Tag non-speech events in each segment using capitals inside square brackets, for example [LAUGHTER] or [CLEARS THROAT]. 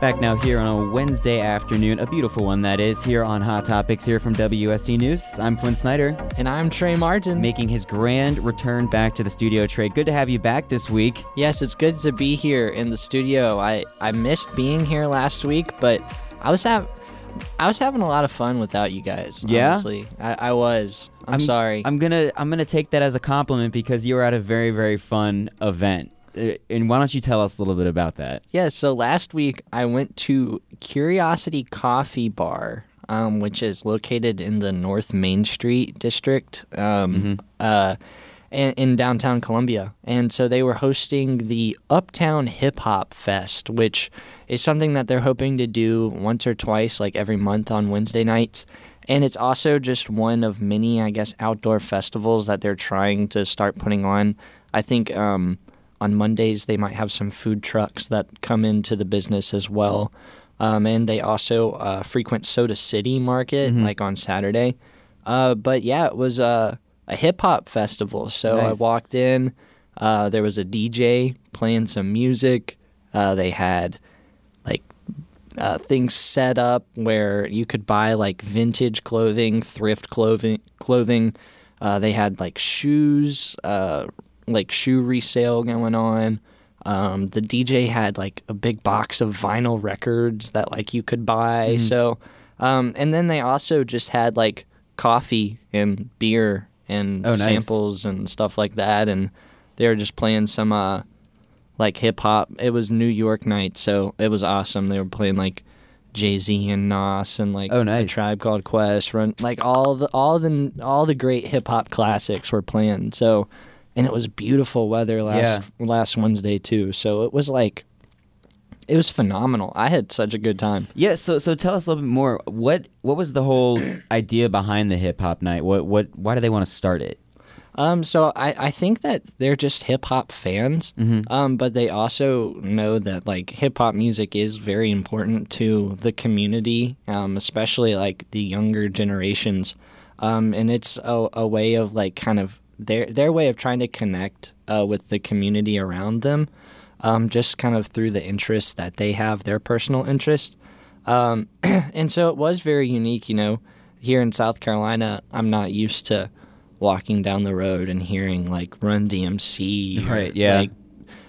Back now here on a Wednesday afternoon, a beautiful one that is, here on Hot Topics here from WUSC News. I'm Flynn Snyder, And I'm Trey Martin. making his grand return back to the studio. Trey, good to have you back this week. Yes, it's good to be here in the studio. I, I missed being here last week, but I was have I was having a lot of fun without you guys. Yeah? honestly. I, I was. I'm, sorry. I'm gonna I'm gonna take that as a compliment because you were at a very very fun event. Uh, And why don't you tell us a little bit about that? yeah. So last week I went to Curiosity Coffee Bar, um, which is located in the North Main Street district. Um, uh, in, in downtown Columbia. And so they were hosting the Uptown Hip Hop Fest, which is something that they're hoping to do once or twice, like every month on Wednesday nights. And it's also just one of many, I guess, outdoor festivals that they're trying to start putting on. I think um, on Mondays they might have some food trucks that come into the business as well. Um, and they also uh, frequent Soda City Market, like on Saturday. Uh, but yeah, it was uh, a hip hop festival. So Nice. I walked in. Uh, there was a DJ playing some music. Uh, they had like uh, things set up where you could buy like vintage clothing, thrift clothing. Clothing. Uh, they had like shoes, uh, like shoe resale going on. Um, the DJ had like a big box of vinyl records that like you could buy. So, um, and then they also just had like coffee and beer and Oh, nice. samples and stuff like that. And they were just playing some uh, like hip hop. It was New York night, so it was awesome. They were playing like Jay Z and Nas and like Oh, a nice. Tribe Called Quest, run like all the all the all the great hip hop classics were playing. So, and it was beautiful weather last last Wednesday too. So it was like. It was phenomenal. I had such a good time. Yeah, so so tell us a little bit more. What what was the whole [COUGHS] idea behind the hip hop night? What what why do they want to start it? Um, so I, I think that they're just hip hop fans, um, but they also know that like hip hop music is very important to the community, um, especially like the younger generations, um, and it's a, a way of like kind of their their way of trying to connect uh, with the community around them, um, just kind of through the interests that they have, their personal interest. Um, [CLEARS THROAT] and so it was very unique, you know. Here in South Carolina, I'm not used to walking down the road and hearing like Run DMC, or, Right, yeah. like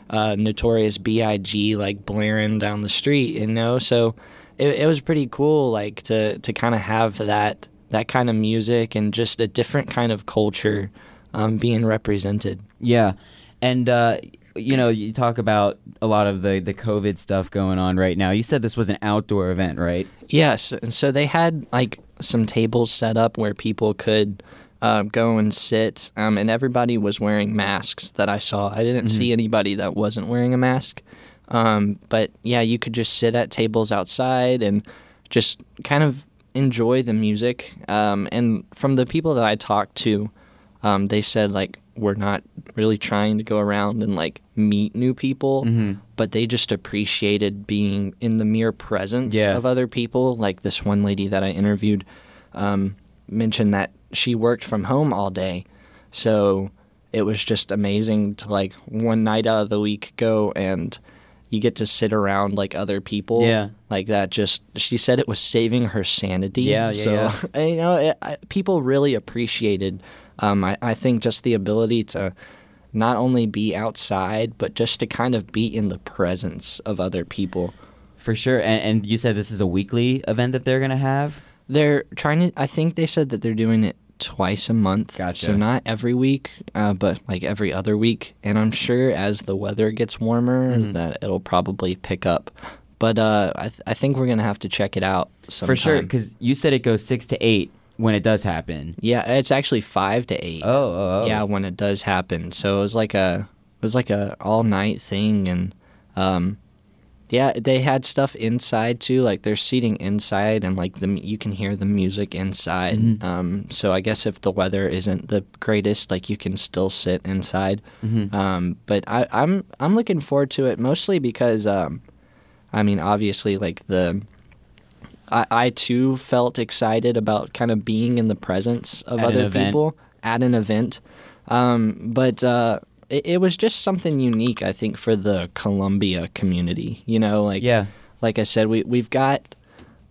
uh, Notorious B.I.G. like blaring down the street, you know. So it, it was pretty cool, like to to kind of have that that kind of music and just a different kind of culture um, being represented. Yeah, and uh, you know you talk about a lot of the the COVID stuff going on right now. You said this was an outdoor event, right? Yes, and so they had like some tables set up where people could uh, go and sit, um, and everybody was wearing masks that I saw. I didn't see anybody that wasn't wearing a mask, um, but yeah, you could just sit at tables outside and just kind of enjoy the music. Um, and from the people that I talked to, um, they said like we're not really trying to go around and like meet new people, but they just appreciated being in the mere presence Yeah. of other people. Like this one lady that I interviewed um, mentioned that she worked from home all day, so it was just amazing to like one night out of the week go and you get to sit around like other people Yeah. like that just she said it was saving her sanity Yeah, yeah, so yeah. [LAUGHS] you know it, I, people really appreciated um, I, I think just the ability to not only be outside but just to kind of be in the presence of other people For sure. And, and you said this is a weekly event that they're gonna have. they're trying to i think they said that they're doing it twice a month Gotcha. so not every week uh, but like every other week and i'm sure as the weather gets warmer Mm-hmm. that it'll probably pick up but uh, I, th- I think we're gonna have to check it out sometime. For sure, because you said it goes six to eight when it does happen. Yeah, it's actually five to eight. Oh, oh, oh. yeah, when it does happen. So it was like a it was like a all night thing, and um, yeah, they had stuff inside too. Like they're seating inside, and like the you can hear the music inside. Mm-hmm. Um, so I guess if the weather isn't the greatest, like you can still sit inside. Mm-hmm. Um, but I, I'm I'm looking forward to it mostly because um, I mean obviously like the I, I too felt excited about kind of being in the presence of At other people at an event. Um, but uh, it, it was just something unique, I think, for the Columbia community. You know, like Yeah. like I said, we we've got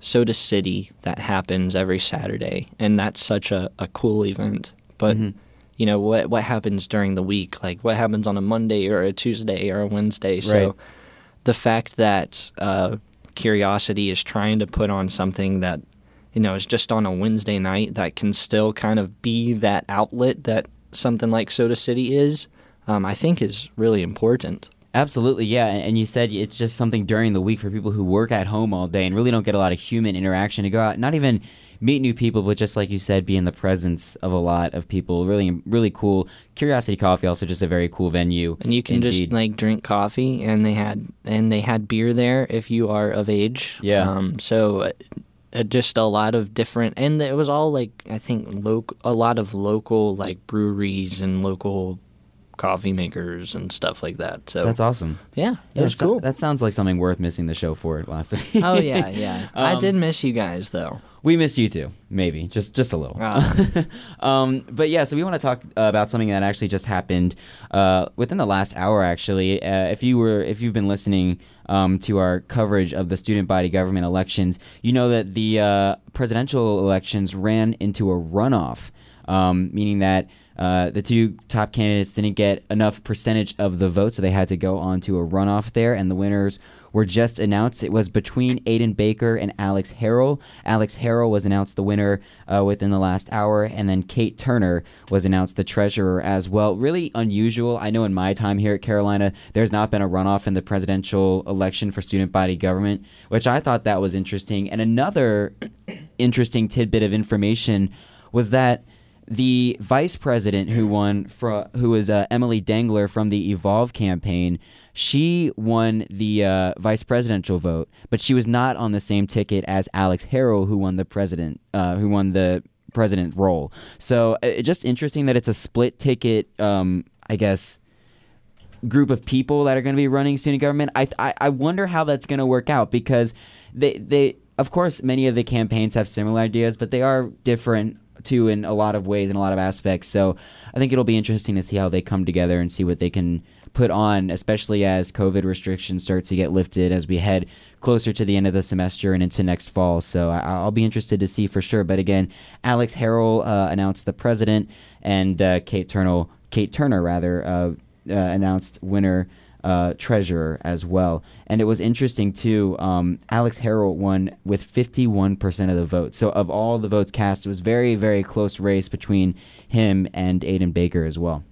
Soda City that happens every Saturday, and that's such a, a cool event. But Mhm. you know what what happens during the week? Like what happens on a Monday or a Tuesday or a Wednesday? So the fact that uh, Curiosity is trying to put on something that you know is just on a Wednesday night that can still kind of be that outlet that something like Soda City is, um, I think is really important. Absolutely, yeah. And and you said it's just something during the week for people who work at home all day and really don't get a lot of human interaction to go out, not even meet new people, but just like you said, be in the presence of a lot of people. Really, really cool. Curiosity Coffee also just a very cool venue. and you can just like drink coffee and they had and they had beer there if you are of age Yeah. um so uh, uh, just a lot of different and it was all like i think local a lot of local like breweries and local coffee makers and stuff like that so That's awesome. yeah Yeah, so- cool That sounds like something worth missing the show for last week. oh yeah [LAUGHS] yeah i Um, did miss you guys though We miss you too, maybe just just a little. Ah. [LAUGHS] um, but yeah, so we want to talk uh, about something that actually just happened uh, within the last hour. Actually, uh, if you were if you've been listening um, to our coverage of the student body government elections, you know that the uh, presidential elections ran into a runoff, um, meaning that. Uh, the two top candidates didn't get enough percentage of the vote, so they had to go on to a runoff there, and the winners were just announced. It was between Aiden Baker and Alex Harrell. Alex Harrell was announced the winner uh, within the last hour, and then Kate Turner was announced the treasurer as well. Really unusual. I know in my time here at Carolina, there's not been a runoff in the presidential election for student body government, which I thought that was interesting. And another [COUGHS] interesting tidbit of information was that the vice president who won, who was uh, Emily Dangler from the Evolve campaign, she won the uh, vice presidential vote, but she was not on the same ticket as Alex Harrell, who won the president, uh, who won the president role. So uh, just interesting that it's a split ticket. Um, I guess group of people that are going to be running student government. I, I I wonder how that's going to work out because they they of course many of the campaigns have similar ideas, but they are different too in a lot of ways in a lot of aspects. So I think it'll be interesting to see how they come together and see what they can put on, especially as COVID restrictions start to get lifted as we head closer to the end of the semester and into next fall. So I, I'll be interested to see for sure. But again, Alex Harrell uh, announced the president, and uh, Kate Turner, Kate Turner rather, uh, uh, announced winner uh, treasurer as well. And it was interesting too. Um, Alex Harrell won with 51% of the vote. So of all the votes cast, it was very very close race between him and Aiden Baker as well.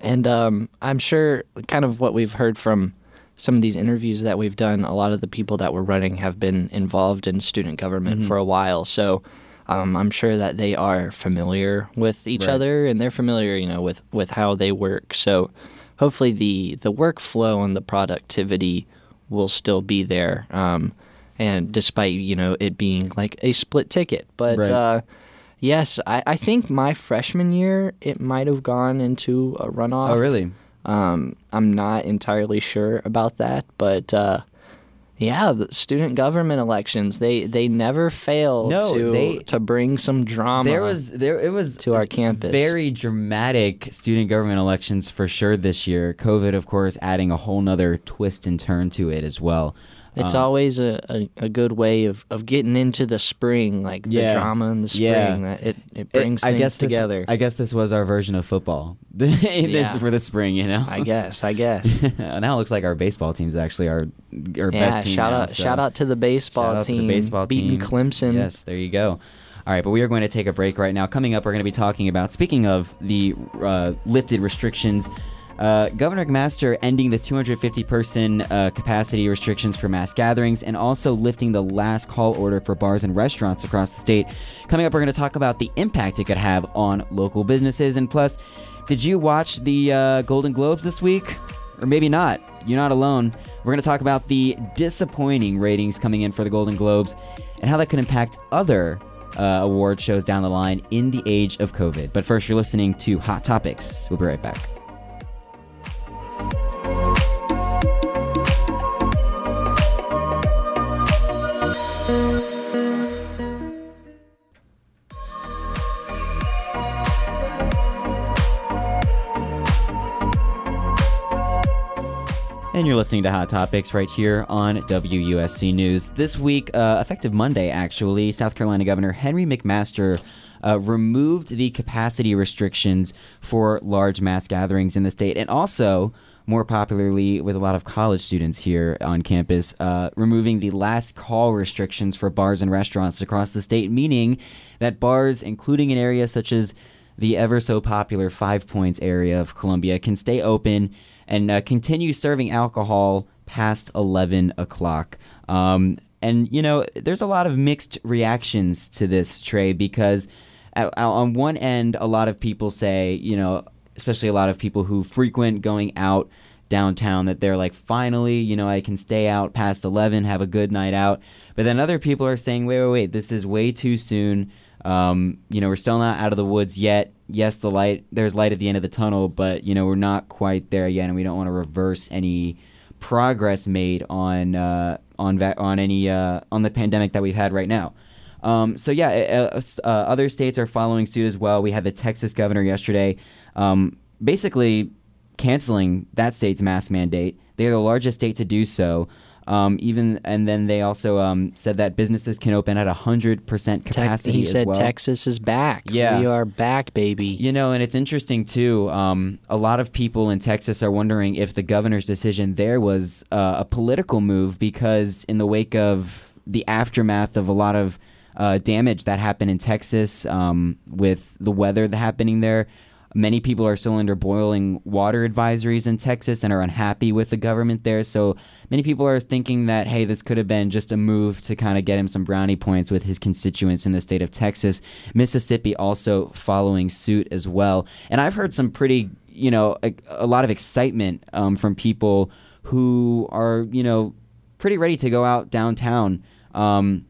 And um, I'm sure, kind of what we've heard from some of these interviews that we've done, a lot of the people that were running have been involved in student government Mhm. for a while. So um, I'm sure that they are familiar with each Right. other and they're familiar, you know, with, with how they work. So hopefully the, the workflow and the productivity will still be there. Um, and despite, you know, it being like a split ticket. But Right. uh, yes, I, I think my freshman year, it might have gone into a runoff. Oh really? Um, I'm not entirely sure about that, but uh, yeah, the student government elections they they never fail No, to they- to bring some drama. There was there it was to our campus. Very dramatic student government elections for sure this year. COVID, of course, adding a whole nother twist and turn to it as well. It's Um, always a, a, a good way of, of getting into the spring, like the drama in the spring. Yeah. that It it It- brings I things guess this, together. I guess this was our version of football. [LAUGHS] this Yeah. for the spring, you know. I guess. I [LAUGHS] guess. now it looks like our baseball team's actually our our yeah. best team. shout now, out so shout out to the baseball shout out to team. the baseball beating team. Clemson. Yes, there you go. All right, but we are going to take a break right now. Coming up, we're going to be talking about speaking of the uh, lifted restrictions. Uh, Governor McMaster ending the 250 person uh, capacity restrictions for mass gatherings and also lifting the last call order for bars and restaurants across the state. Coming up, we're going to talk about the impact it could have on local businesses. And plus, did you watch the uh, Golden Globes this week? Or maybe not. You're not alone. We're going to talk about the disappointing ratings coming in for the Golden Globes and how that could impact other uh, award shows down the line in the age of COVID. But first, you're listening to Hot Topics. We'll be right back. Listening to Hot Topics right here on WUSC News. This week, uh, effective Monday, actually, South Carolina Governor Henry McMaster uh, removed the capacity restrictions for large mass gatherings in the state and also more popularly with a lot of college students here on campus, uh, removing the last call restrictions for bars and restaurants across the state, meaning that bars, including in areas such as the ever so popular Five Points area of Columbia, can stay open and uh, continue serving alcohol past 11 o'clock. Um, and, you know, there's a lot of mixed reactions to this, Trey, because at, on one end, a lot of people say, you know, especially a lot of people who frequent going out downtown, that they're like, finally, you know, I can stay out past 11, have a good night out. But then other people are saying, wait, wait, wait, this is way too soon. Um, you know, we're still not out of the woods yet. Yes, the light there's light at the end of the tunnel, but you know we're not quite there yet, and we don't want to reverse any progress made on uh, on va- on any uh, on the pandemic that we've had right now. Um, so yeah, uh, other states are following suit as well. We had the Texas governor yesterday, um, basically canceling that state's mask mandate. They are the largest state to do so. Um, even and then they also um, said that businesses can open at hundred percent capacity. he said well. Texas is back. Yeah, we are back, baby. You know, and it's interesting too. Um, a lot of people in Texas are wondering if the governor's decision there was uh, a political move because in the wake of the aftermath of a lot of uh, damage that happened in Texas um, with the weather that happening there. Many people are still under boiling water advisories in Texas and are unhappy with the government there. So many people are thinking that, hey, this could have been just a move to kind of get him some brownie points with his constituents in the state of Texas. Mississippi also following suit as well. And I've heard some pretty, you know, a, a lot of excitement um, from people who are, you know, pretty ready to go out downtown. Um,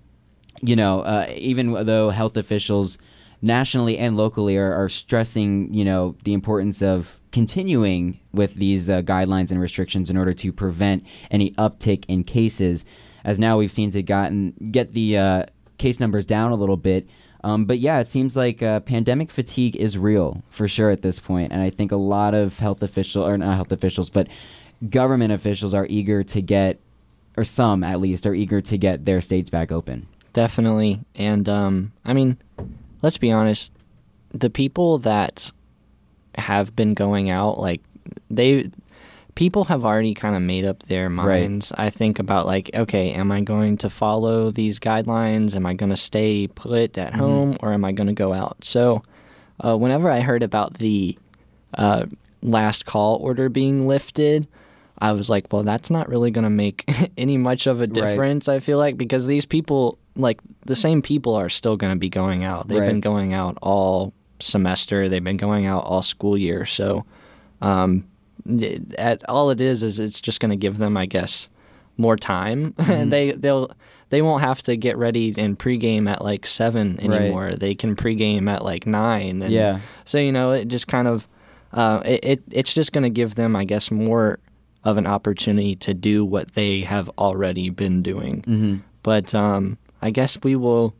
you know, uh, even though health officials nationally and locally are, are stressing, you know, the importance of continuing with these uh, guidelines and restrictions in order to prevent any uptick in cases. As now we've seen to gotten get the uh, case numbers down a little bit. Um, but yeah, it seems like uh, pandemic fatigue is real for sure at this point, and I think a lot of health officials, or not health officials, but government officials are eager to get, or some at least, are eager to get their states back open. Definitely, and um, I mean, let's be honest, the people that have been going out, like they people have already kind of made up their minds. Right. I think about like, okay, am I going to follow these guidelines? Am I going to stay put at mm-hmm. home, or am I going to go out? So, uh, whenever I heard about the uh, last call order being lifted, I was like, well, that's not really going to make [LAUGHS] any much of a difference. Right. I feel like because these people like the same people are still going to be going out. They've right. been going out all semester. They've been going out all school year. So, um, at all it is is it's just going to give them, I guess, more time, [LAUGHS] mm-hmm. and they they'll they won't have to get ready and pregame at like seven anymore. Right. They can pregame at like nine. And yeah. So you know, it just kind of uh, it, it it's just going to give them, I guess, more of an opportunity to do what they have already been doing. Mm-hmm. But um, I guess we will.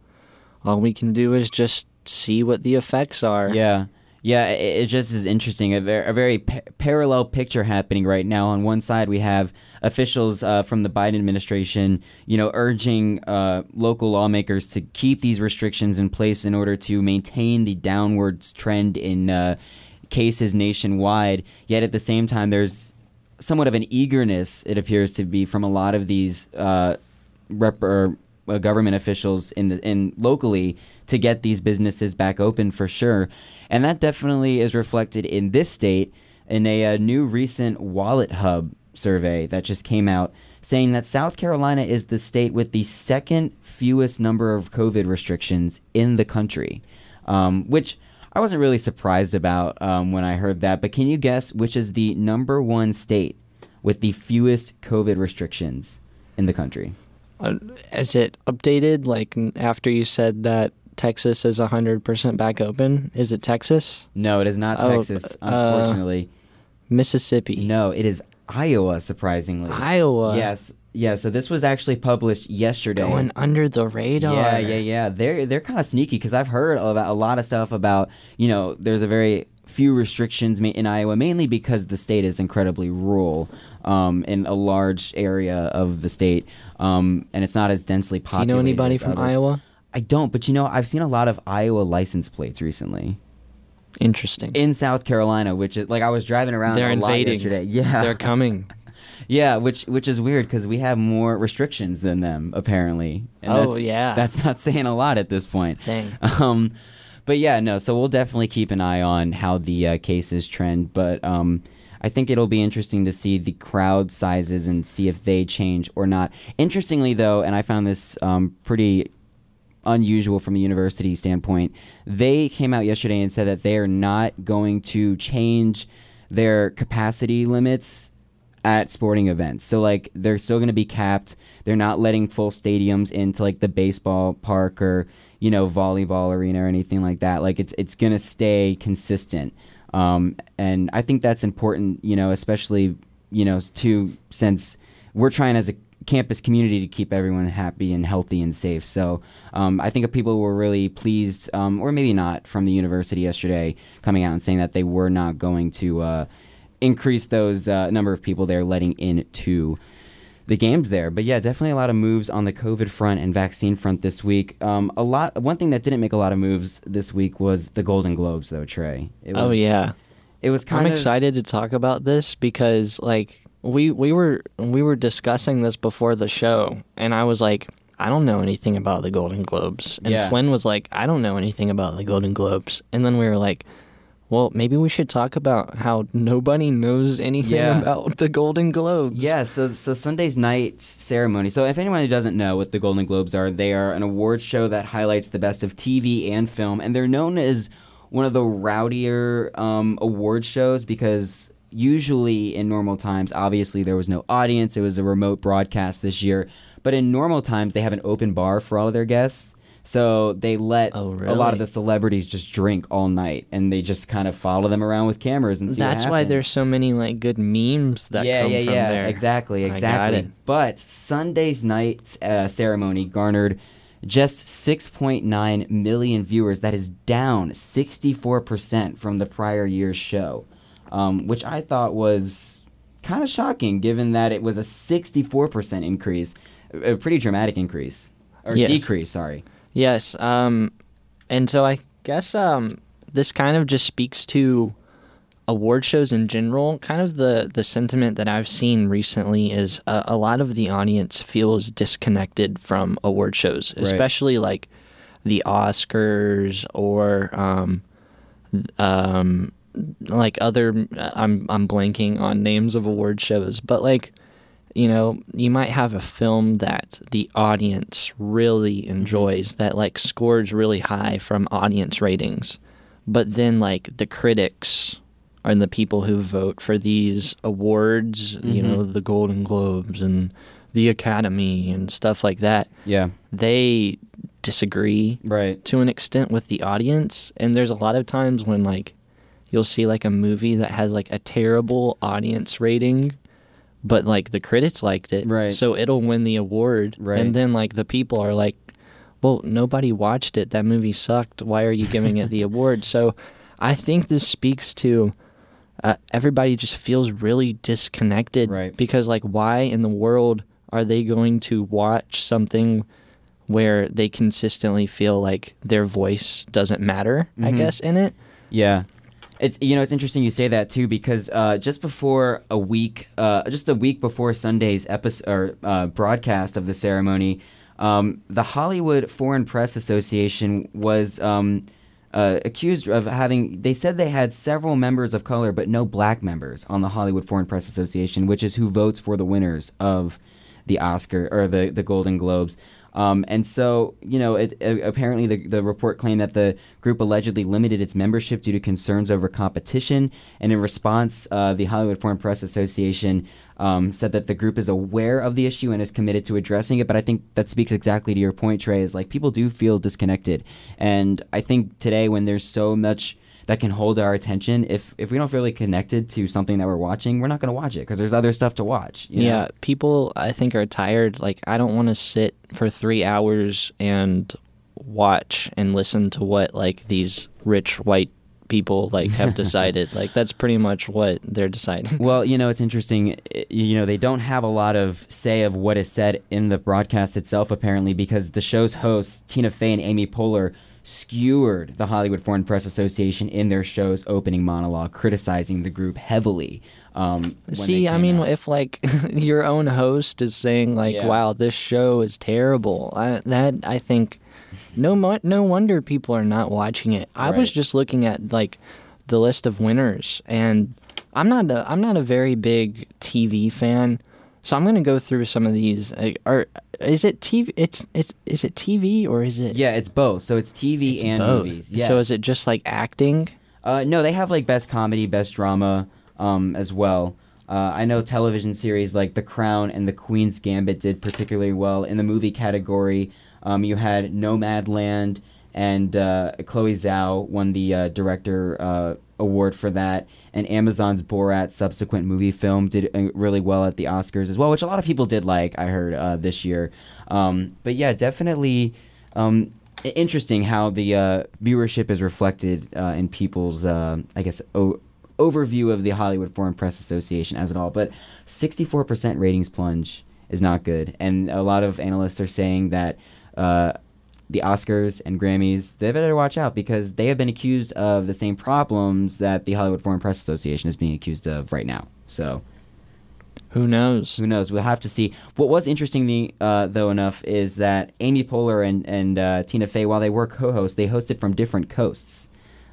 All we can do is just see what the effects are. Yeah. Yeah, it, it just is interesting. A very, a very pa- parallel picture happening right now. On one side, we have officials uh, from the Biden administration, you know, urging uh, local lawmakers to keep these restrictions in place in order to maintain the downwards trend in uh, cases nationwide. Yet at the same time, there's somewhat of an eagerness, it appears to be, from a lot of these uh, rep- uh, government officials in the in locally to get these businesses back open for sure, and that definitely is reflected in this state in a, a new recent Wallet Hub survey that just came out saying that South Carolina is the state with the second fewest number of COVID restrictions in the country, um, which I wasn't really surprised about um, when I heard that. But can you guess which is the number one state with the fewest COVID restrictions in the country? Uh, is it updated? Like after you said that Texas is 100% back open? Is it Texas? No, it is not oh, Texas, uh, unfortunately. Mississippi. No, it is Iowa, surprisingly. Iowa. Yes. Yeah, so this was actually published yesterday. Going under the radar. Yeah, yeah, yeah. They're they're kind of sneaky because I've heard about a lot of stuff about you know there's a very few restrictions in Iowa mainly because the state is incredibly rural um, in a large area of the state um, and it's not as densely populated. Do you know anybody from others. Iowa? I don't, but you know I've seen a lot of Iowa license plates recently Interesting. in South Carolina, which is like I was driving around They're invading. yesterday. [LAUGHS] Yeah, They're coming. [LAUGHS] yeah, which which is weird because we have more restrictions than them apparently. And Oh, that's, yeah. that's not [LAUGHS] saying a lot at this point. Dang. Um, but yeah, no. So we'll definitely keep an eye on how the uh, cases trend. But um, I think it'll be interesting to see the crowd sizes and see if they change or not. Interestingly, though, and I found this um, pretty unusual from a university standpoint. They came out yesterday and said that they are not going to change their capacity limits at sporting events. So like they're still going to be capped. They're not letting full stadiums into like the baseball park or you know volleyball arena or anything like that. Like it's it's going to stay consistent. Um, and I think that's important, you know, especially you know, to since we're trying as a campus community to keep everyone happy and healthy and safe. So um, I think people were really pleased, um, or maybe not, from the university yesterday coming out and saying that they were not going to uh, increase those uh, number of people they're letting into the games there. But yeah, definitely a lot of moves on the COVID front and vaccine front this week. Um, a lot. One thing that didn't make a lot of moves this week was the Golden Globes, though. Trey. It oh yeah. It was kind I'm of excited to talk about this because like we we were we were discussing this before the show and I was like I don't know anything about the Golden Globes and Yeah. Flynn was like I don't know anything about the Golden Globes and then we were like well maybe we should talk about how nobody knows anything Yeah. about the Golden Globes. Yeah, so so Sunday's night ceremony. So if anyone who doesn't know what the Golden Globes are, they are an award show that highlights the best of TV and film, and they're known as one of the rowdier um, award shows because usually in normal times, obviously there was no audience; it was a remote broadcast this year. But in normal times, they have an open bar for all of their guests. So they let Oh, a lot of the celebrities just drink all night, and they just kind of follow them around with cameras and see. That's why there's so many like good memes that yeah, come yeah, from yeah, there. exactly, exactly. But Sunday's night uh, ceremony garnered just 6.9 million viewers. That is down 64% from the prior year's show, um, which I thought was kind of shocking, given that it was a 64% increase, a a pretty dramatic increase or Yes. decrease. Sorry. Yes, um, and so I guess um, this kind of just speaks to award shows in general. Kind of the the sentiment that I've seen recently is uh, a lot of the audience feels disconnected from award shows, Right. especially like the Oscars or um, um, like other. I'm I'm blanking on names of award shows, but like you know, you might have a film that the audience really mm-hmm. enjoys that like scores really high from audience ratings, but then like the critics and the people who vote for these awards, you mm-hmm. know, the Golden Globes and the Academy and stuff like that, Yeah. they disagree Right. to an extent with the audience and there's a lot of times when like you'll see like a movie that has like a terrible audience rating but like the critics liked it Right. so it'll win the award Right. and then like the people are like well nobody watched it that movie sucked why are you giving it the [LAUGHS] award so i think this speaks to uh, everybody just feels really disconnected Right. because like why in the world are they going to watch something where they consistently feel like their voice doesn't matter i Mhm. guess in it Yeah. It's you know it's interesting you say that too because uh, just before a week, uh, just a week before Sunday's episode or uh, broadcast of the ceremony, um, the Hollywood Foreign Press Association was um, uh, accused of having. They said they had several members of color, but no black members on the Hollywood Foreign Press Association, which is who votes for the winners of the Oscar or the the Golden Globes. Um, and so, you know, it, uh, apparently the, the report claimed that the group allegedly limited its membership due to concerns over competition. And in response, uh, the Hollywood Foreign Press Association um, said that the group is aware of the issue and is committed to addressing it. But I think that speaks exactly to your point, Trey, is like people do feel disconnected. And I think today, when there's so much that can hold our attention. If if we don't feel really connected to something that we're watching, we're not going to watch it because there's other stuff to watch. you know? Yeah, people I think are tired. Like I don't want to sit for three hours and watch and listen to what like these rich white people like have [LAUGHS] decided. like that's pretty much what they're deciding. [LAUGHS] Well, you know, it's interesting. You know, they don't have a lot of say of what is said in the broadcast itself, apparently, because the show's hosts, Tina Fey and Amy Poehler, skewered the Hollywood Foreign Press Association in their show's opening monologue, criticizing the group heavily. Um, See, I mean, out. if like [LAUGHS] your own host is saying like, Yeah. "Wow, this show is terrible," I, that I think no mo- no wonder people are not watching it. I was just looking at like the list of winners, and I'm not a I'm not a very big TV fan, so I'm gonna go through some of these. Like, are is it TV? It's it's is it TV or is it? yeah, it's both. So it's TV it's and both. movies. Yeah. So is it just like acting? Uh, no, they have like best comedy, best drama, um, as well. Uh, I know television series like The Crown and The Queen's Gambit did particularly well in the movie category. Um, you had Nomadland and uh, Chloe Zhao won the uh, director uh, award for that, and Amazon's Borat subsequent movie film did uh, really well at the Oscars as well, which a lot of people did like. I heard uh, this year, um, but yeah, definitely. Um, interesting how the uh, viewership is reflected in people's, I guess, o- overview of the Hollywood Foreign Press Association as it all. But 64% ratings plunge is not good, and a lot of analysts are saying that the Oscars and Grammys they better watch out because they have been accused of the same problems that the Hollywood Foreign Press Association is being accused of right now. So. Who knows? Who knows? We'll have to see. What was interesting uh, though, enough is that Amy Poehler and and uh, Tina Fey, while they were co-hosts, they hosted from different coasts.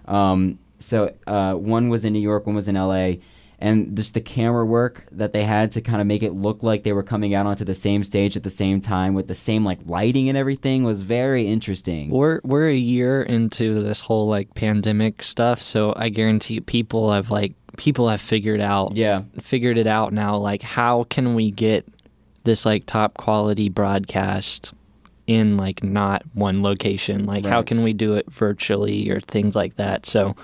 Um, so uh, one was in New York, one was in L.A., and just the camera work that they had to kind of make it look like they were coming out onto the same stage at the same time with the same like lighting and everything was very interesting. We're we're a year into this whole like pandemic stuff, so I guarantee people have like people have figured out yeah, figured it out now like how can we get this like top quality broadcast in like not one location? Like how can we do it virtually or things like that? So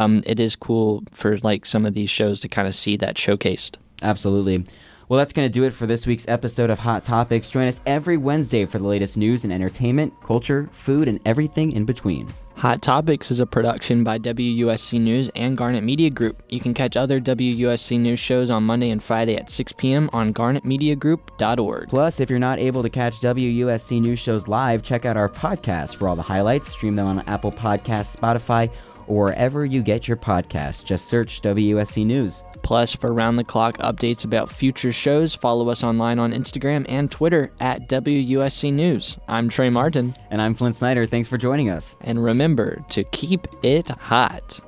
um it is cool for like some of these shows to kind of see that showcased. Absolutely. Well, that's going to do it for this week's episode of Hot Topics. Join us every Wednesday for the latest news and entertainment, culture, food, and everything in between. Hot Topics is a production by WUSC News and Garnet Media Group. You can catch other WUSC News shows on Monday and Friday at 6 p.m. on garnetmediagroup.org. Plus, if you're not able to catch WUSC news shows live, check out our podcast for all the highlights. Stream them on Apple Podcasts, Spotify, or wherever you get your podcasts. Just search WUSC News. Plus, for round the clock updates about future shows, follow us online on Instagram and Twitter at WUSC News. I'm Trey Martin, And I'm Flynn Snyder. Thanks for joining us. and remember to keep it hot.